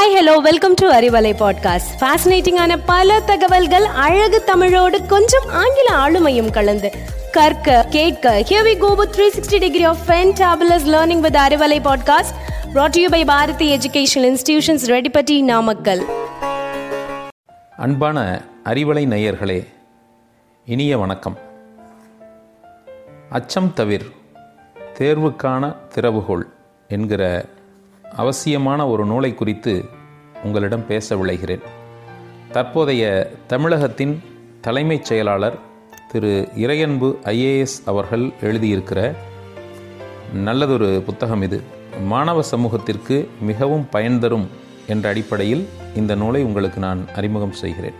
Hi hello welcome to Arivalai podcast ஃபேசினேட்டிங்கான பல தகவல்கள் அழகு தமிழோடு கொஞ்சம் ஆங்கில ஆளுமையும் கலந்து. கற்க கேட்க here we go with 360 degree of fantabulous learning with Arivalai podcast brought to you by Bharathi educational institutions Reddipatti Namakkal அன்பான அறிவலை நேயர்களே இனிய வணக்கம். அச்சம் தவிர் தேர்வுக்கான திறவுகோள் என்கிற அவசியமான ஒரு நூலை குறித்து உங்களிடம் பேச விளைகிறேன் தற்போதைய தமிழகத்தின் தலைமைச் செயலாளர் திரு இறையன்பு ஐஏஎஸ் அவர்கள் எழுதியிருக்கிற நல்லதொரு புத்தகம் இது. மாணவ சமூகத்திற்கு மிகவும் பயன் தரும் என்ற அடிப்படையில் இந்த நூலை உங்களுக்கு நான் அறிமுகம் செய்கிறேன்.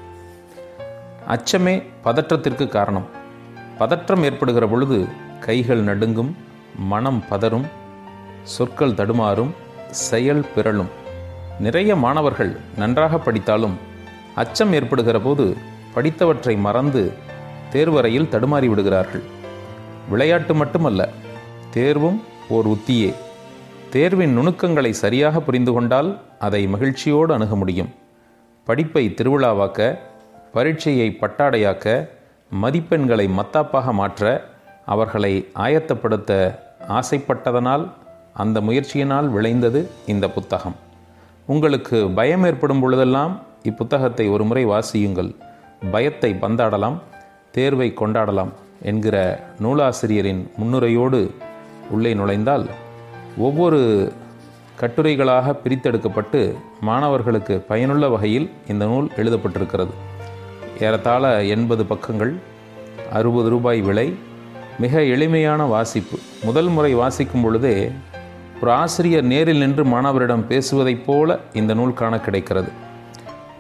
அச்சமே பதற்றத்திற்கு காரணம். பதற்றம் ஏற்படுகிற பொழுது கைகள் நடுங்கும் மனம் பதறும் சொற்கள் தடுமாறும் செயல் பிறழும் நிறைய மாணவர்கள் நன்றாக படித்தாலும் அச்சம் ஏற்படுகிற போது படித்தவற்றை மறந்து தேர்வறையில் தடுமாறி விடுகிறார்கள். விளையாட்டு மட்டுமல்ல தேர்வும் ஓர் உத்தியே. தேர்வின் நுணுக்கங்களை சரியாக புரிந்து கொண்டால் அதை மகிழ்ச்சியோடு அணுக முடியும். படிப்பை திருவிழாவாக்க பரீட்சையை பட்டாடையாக்க மதிப்பெண்களை மத்தாப்பாக மாற்ற அவர்களை ஆயத்தப்படுத்த ஆசைப்பட்டதனால் அந்த முயற்சியினால் விளைந்தது இந்த புத்தகம். உங்களுக்கு பயம் ஏற்படும் பொழுதெல்லாம் இப்புத்தகத்தை ஒரு முறை வாசியுங்கள். பயத்தை பந்தாடலாம் தேர்வை கொண்டாடலாம் என்கிற நூலாசிரியரின் முன்னுரையோடு உள்ளே நுழைந்தால் ஒவ்வொரு கட்டுரைகளாக பிரித்தெடுக்கப்பட்டு மாணவர்களுக்கு பயனுள்ள வகையில் இந்த நூல் எழுதப்பட்டிருக்கிறது. ஏறத்தாழ எண்பது பக்கங்கள் அறுபது ரூபாய் விலை மிக எளிமையான வாசிப்பு. முதல் முறை வாசிக்கும் பொழுதே ஒரு ஆசிரியர் நேரில் நின்று மாணவரிடம் பேசுவதைப் போல இந்த நூல் காண கிடைக்கிறது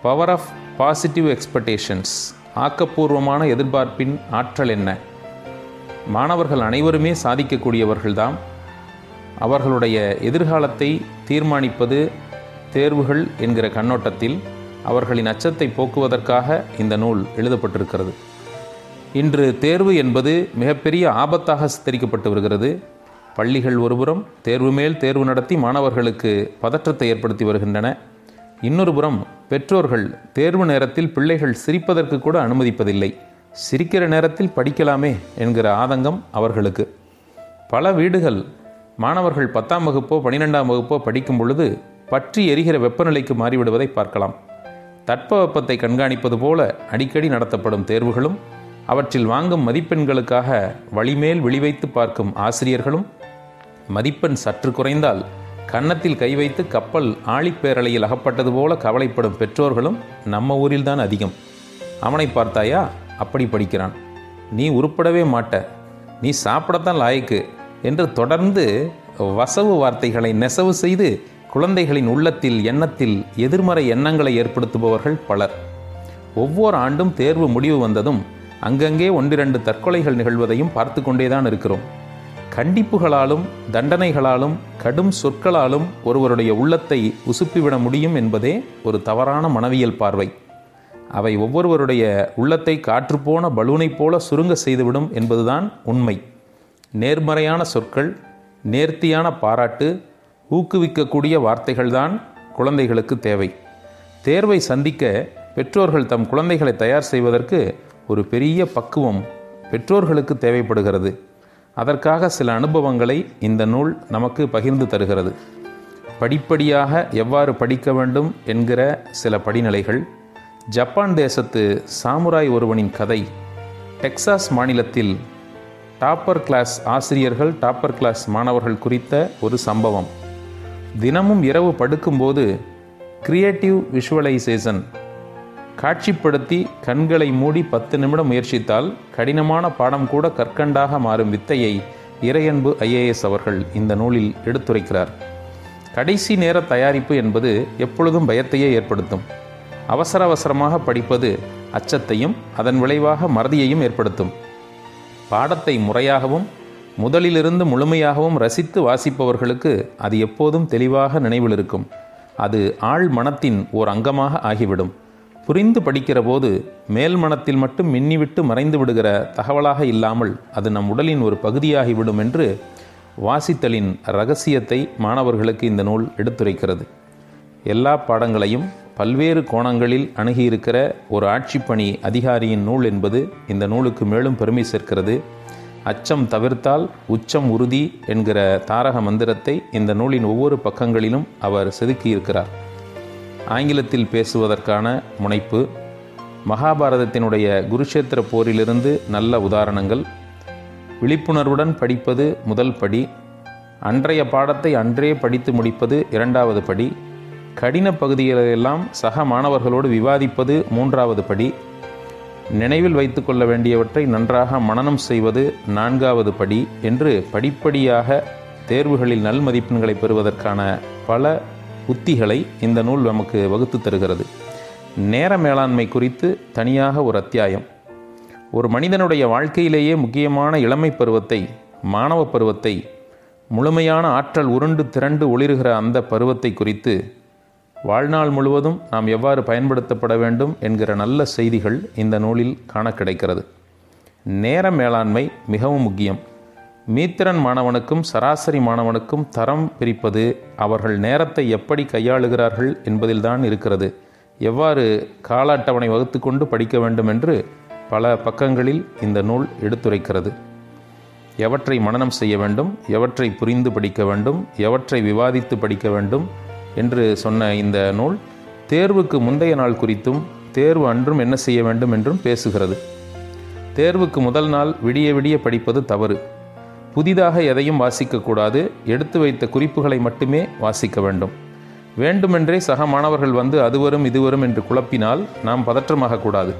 பவர் ஆஃப் பாசிட்டிவ் எக்ஸ்பெக்டேஷன்ஸ் ஆக்கப்பூர்வமான எதிர்பார்ப்பின் ஆற்றல் என்ன? மாணவர்கள் அனைவருமே சாதிக்கக்கூடியவர்கள்தாம். அவர்களுடைய எதிர்காலத்தை தீர்மானிப்பது தேர்வுகள் என்கிற கண்ணோட்டத்தில் அவர்களின் அச்சத்தை போக்குவதற்காக இந்த நூல் எழுதப்பட்டிருக்கிறது. இன்று தேர்வு என்பது மிகப்பெரிய ஆபத்தாக சித்தரிக்கப்பட்டு வருகிறது. பள்ளிகள் ஒருபுறம் தேர்வு மேல் தேர்வு நடத்தி மாணவர்களுக்கு பதற்றத்தை ஏற்படுத்தி வருகின்றன. இன்னொரு புறம் பெற்றோர்கள் தேர்வு நேரத்தில் பிள்ளைகள் சிரிப்பதற்கு கூட அனுமதிப்பதில்லை. சிரிக்கிற நேரத்தில் படிக்கலாமே என்கிற ஆதங்கம் அவர்களுக்கு. பல வீடுகள் மாணவர்கள் பத்தாம் வகுப்போ பனிரெண்டாம் வகுப்போ படிக்கும் பொழுது பற்றி எரிகிற வெப்பநிலைக்கு மாறிவிடுவதை பார்க்கலாம். தட்பவெப்பத்தை கண்காணிப்பது போல அடிக்கடி நடத்தப்படும் தேர்வுகளும் அவற்றில் வாங்கும் மதிப்பெண்களுக்காக வழிமேல் விழிவைத்து பார்க்கும் ஆசிரியர்களும் மதிப்பெண் சற்று குறைந்தால் கன்னத்தில் கை வைத்து கப்பல் ஆழிப்பேரலையில் அகப்பட்டது போல கவலைப்படும் பெற்றோர்களும் நம்ம ஊரில்தான் அதிகம். அவனை பார்த்தாயா? அப்படி படிக்கிறான். நீ உருப்படவே மாட்ட. நீ சாப்பிடத்தான் லாய்க்கு என்று தொடர்ந்து வசவு வார்த்தைகளை நெசவு செய்து குழந்தைகளின் உள்ளத்தில் எண்ணத்தில் எதிர்மறை எண்ணங்களை ஏற்படுத்துபவர்கள் பலர். ஒவ்வொரு ஆண்டும் தேர்வு முடிவு வந்ததும் அங்கங்கே ஒன்றிரண்டு தற்கொலைகள் நிகழ்வதையும் பார்த்து கொண்டேதான் இருக்கிறோம். கண்டிப்புகளாலும் தண்டனைகளாலும் கடும் சொற்களாலும் ஒருவருடைய உள்ளத்தை உசுப்பிவிட முடியும் என்பதே ஒரு தவறான மனவியல் பார்வை. அவை ஒவ்வொருவருடைய உள்ளத்தை காற்றுப்போன பலூனைப் போல சுருங்க செய்துவிடும் என்பதுதான் உண்மை. நேர்மறையான சொற்கள் நேர்த்தியான பாராட்டு ஊக்குவிக்கக்கூடிய வார்த்தைகள்தான் குழந்தைகளுக்கு தேவை. தேர்வை சந்திக்க பெற்றோர்கள் தம் குழந்தைகளை தயார் செய்வதற்கு ஒரு பெரிய பக்குவம் பெற்றோர்களுக்கு தேவைப்படுகிறது. அதற்காக சில அனுபவங்களை இந்த நூல் நமக்கு பகிர்ந்து தருகிறது. படிப்படியாக எவ்வாறு படிக்க வேண்டும் என்கிற சில படிநிலைகள் ஜப்பான் தேசத்து சாமுராய் ஒருவனின் கதை டெக்சாஸ் மாநிலத்தில் டாப்பர் கிளாஸ் ஆசிரியர்கள் டாப்பர் கிளாஸ் மாணவர்கள் குறித்த ஒரு சம்பவம். தினமும் இரவு படுக்கும்போது கிரியேட்டிவ் விஷுவலைசேஷன் காட்சிப்படுத்தி கண்களை மூடி பத்து நிமிடம் முயற்சித்தால் கடினமான பாடம் கூட கற்கண்டாக மாறும் வித்தையை இறையன்பு ஐஏஎஸ் அவர்கள் இந்த நூலில் எடுத்துரைக்கிறார். கடைசி நேர தயாரிப்பு என்பது எப்பொழுதும் பயத்தையே ஏற்படுத்தும். அவசர அவசரமாக படிப்பது அச்சத்தையும் அதன் விளைவாக மறதியையும் ஏற்படுத்தும். பாடத்தை முறையாகவும் முதலிலிருந்து முழுமையாகவும் ரசித்து வாசிப்பவர்களுக்கு அது எப்போதும் தெளிவாக நினைவில் இருக்கும் அது ஆள் மனத்தின் ஓர் அங்கமாக ஆகிவிடும். புரிந்து படிக்கிற போது மேல் மனத்தில் மட்டும் மின்னிவிட்டு மறைந்து விடுகிற தகவலாக இல்லாமல் அது நம் உடலின் ஒரு பகுதியாகிவிடும் என்று வாசித்தலின் ரகசியத்தை மாணவர்களுக்கு இந்த நூல் எடுத்துரைக்கிறது. எல்லா பாடங்களையும் பல்வேறு கோணங்களில் அணுகியிருக்கிற ஒரு ஆட்சிப்பணி அதிகாரியின் நூல் என்பது இந்த நூலுக்கு மேலும் பெருமை சேர்க்கிறது. அச்சம் தவிர்த்தால் உச்சம் உறுதி என்கிற தாரக மந்திரத்தை இந்த நூலின் ஒவ்வொரு பக்கங்களிலும் அவர் செதுக்கியிருக்கிறார். ஆங்கிலத்தில் பேசுவதற்கான முனைப்பு மகாபாரதத்தினுடைய குருஷேத்திர போரிலிருந்து நல்ல உதாரணங்கள் விழிப்புணர்வுடன் படிப்பது முதல் படி அன்றைய பாடத்தை அன்றே படித்து முடிப்பது இரண்டாவது படி கடின பகுதிகளெல்லாம் சக மாணவர்களோடு விவாதிப்பது மூன்றாவது படி நினைவில் வைத்து கொள்ள வேண்டியவற்றை நன்றாக மனனம் செய்வது நான்காவது படி என்று படிப்படியாக தேர்வுகளில் நல் மதிப்பெண்களை பெறுவதற்கான பல உத்திகளை இந்த நூல் நமக்கு வகுத்து தருகிறது. நேர மேலாண்மை குறித்து தனியாக ஒரு அத்தியாயம். ஒரு மனிதனுடைய வாழ்க்கையிலேயே முக்கியமான இளமை பருவத்தை மாணவ பருவத்தை முழுமையான ஆற்றல் உருண்டு திரண்டு ஒளிர்கிற அந்த பருவத்தை குறித்து வாழ்நாள் முழுவதும் நாம் எவ்வாறு பயன்படுத்தப்பட வேண்டும் என்கிற நல்ல செய்திகள் இந்த நூலில் காண கிடைக்கிறது. நேர மேலாண்மை மிகவும் முக்கியம். மீத்திரன் மாணவனுக்கும் சராசரி மாணவனுக்கும் தரம் பிரிப்பது அவர்கள் நேரத்தை எப்படி கையாளுகிறார்கள் என்பதில்தான் இருக்கிறது. எவ்வாறு கால அட்டவணை வகுத்து கொண்டு படிக்க வேண்டும் என்று பல பக்கங்களில் இந்த நூல் எடுத்துரைக்கிறது. எவற்றை மனனம் செய்ய வேண்டும் எவற்றை புரிந்து படிக்க வேண்டும் எவற்றை விவாதித்து படிக்க வேண்டும் என்று சொன்ன இந்த நூல் தேர்வுக்கு முந்தைய நாள் குறித்தும் தேர்வு அன்றும் என்ன செய்ய வேண்டும் என்றும் பேசுகிறது. தேர்வுக்கு முதல் நாள் விடிய விடிய படிப்பது தவறு. புதிதாக எதையும் வாசிக்கக்கூடாது. எடுத்து வைத்த குறிப்புகளை மட்டுமே வாசிக்க வேண்டும். வேண்டுமென்றே சக மாணவர்கள் வந்து அதுவரும் இதுவரும் என்று குழப்பினால் நாம் பதற்றமாகக்கூடாது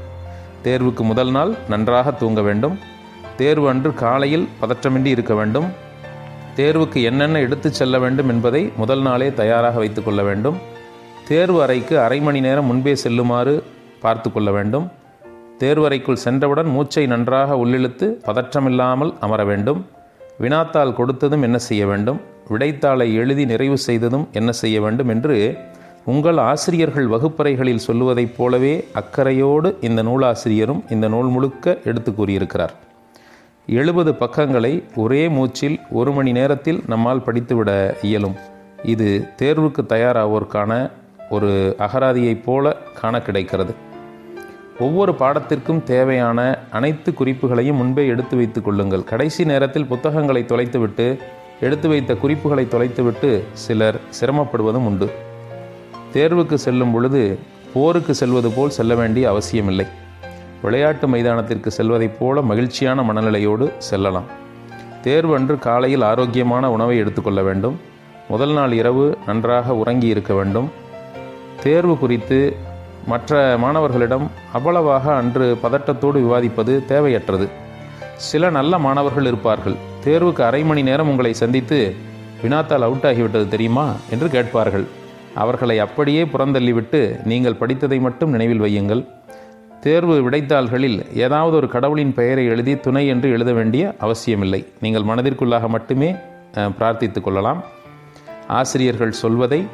தேர்வுக்கு முதல் நாள் நன்றாக தூங்க வேண்டும். தேர்வு அன்று காலையில் பதற்றமின்றி இருக்க வேண்டும். தேர்வுக்கு என்னென்ன எடுத்துச் செல்ல வேண்டும் என்பதை முதல் நாளே தயாராக வைத்து கொள்ள வேண்டும். தேர்வு அறைக்கு அரை மணி நேரம் முன்பே செல்லுமாறு பார்த்து கொள்ள வேண்டும். தேர்வறைக்குள் சென்றவுடன் மூச்சை நன்றாக உள்ளிழுத்து பதற்றமில்லாமல் அமர வேண்டும். வினாத்தாள் கொடுத்ததும் என்ன செய்ய வேண்டும்? விடைத்தாளை எழுதி நிறைவு செய்ததும் என்ன செய்ய வேண்டும் என்று உங்கள் ஆசிரியர்கள் வகுப்பறைகளில் சொல்லுவதைப் போலவே அக்கறையோடு இந்த நூலாசிரியரும் இந்த நூல் முழுக்க எடுத்து கூறியிருக்கிறார். எழுபது பக்கங்களை ஒரே மூச்சில் ஒரு மணி நேரத்தில் நம்மால் படித்துவிட இயலும். இது தேர்வுக்கு தயாராவோர்க்கான ஒரு அகராதியைப் போல காண கிடைக்கிறது. ஒவ்வொரு பாடத்திற்கும் தேவையான அனைத்து குறிப்புகளையும் முன்பே எடுத்து வைத்துக் கொள்ளுங்கள். கடைசி நேரத்தில் புத்தகங்களை தொலைத்துவிட்டு எடுத்து வைத்த குறிப்புகளை தொலைத்துவிட்டு சிலர் சிரமப்படுவதும் உண்டு. தேர்வுக்கு செல்லும் பொழுது போருக்கு செல்வது போல் செல்ல வேண்டிய அவசியமில்லை. விளையாட்டு மைதானத்திற்கு செல்வதைப் போல மகிழ்ச்சியான மனநிலையோடு செல்லலாம். தேர்வு அன்று காலையில் ஆரோக்கியமான உணவை எடுத்துக்கொள்ள வேண்டும். முதல் நாள் இரவு நன்றாக உறங்கி இருக்க வேண்டும். தேர்வு குறித்து மற்ற மாணவர்களிடம் அவ்வளவாக அன்று பதட்டத்தோடு விவாதிப்பது தேவையற்றது. சில நல்ல மாணவர்கள் இருப்பார்கள். தேர்வுக்கு அரை மணி நேரம் உங்களை சந்தித்து வினாத்தால் அவுட் ஆகிவிட்டது தெரியுமா? என்று கேட்பார்கள். அவர்களை அப்படியே புறந்தள்ளிவிட்டு நீங்கள் படித்ததை மட்டும் நினைவில் வையுங்கள். தேர்வு விடைத்தாள்களில் ஏதாவது ஒரு கடவுளின் பெயரை எழுதி துணை என்று எழுத வேண்டிய அவசியமில்லை. நீங்கள் மனதிற்குள்ளாக மட்டுமே பிரார்த்தித்து கொள்ளலாம். ஆசிரியர்கள் சொல்வதை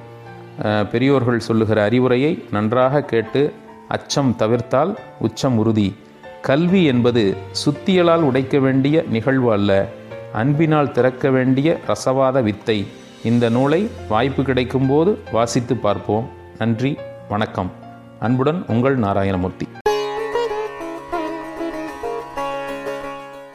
பெரியோர்கள் சொல்லுகிற அறிவுரையை நன்றாக கேட்டு அச்சம் தவிர்த்தால் உச்சம் உறுதி. கல்வி என்பது சுத்தியலால் உடைக்க வேண்டிய நிகழ்வு அல்ல. அன்பினால் திறக்க வேண்டிய ரசவாத வித்தை. இந்த நூலை வாய்ப்பு கிடைக்கும்போது வாசித்து பார்ப்போம். நன்றி வணக்கம். அன்புடன் உங்கள் நாராயணமூர்த்தி.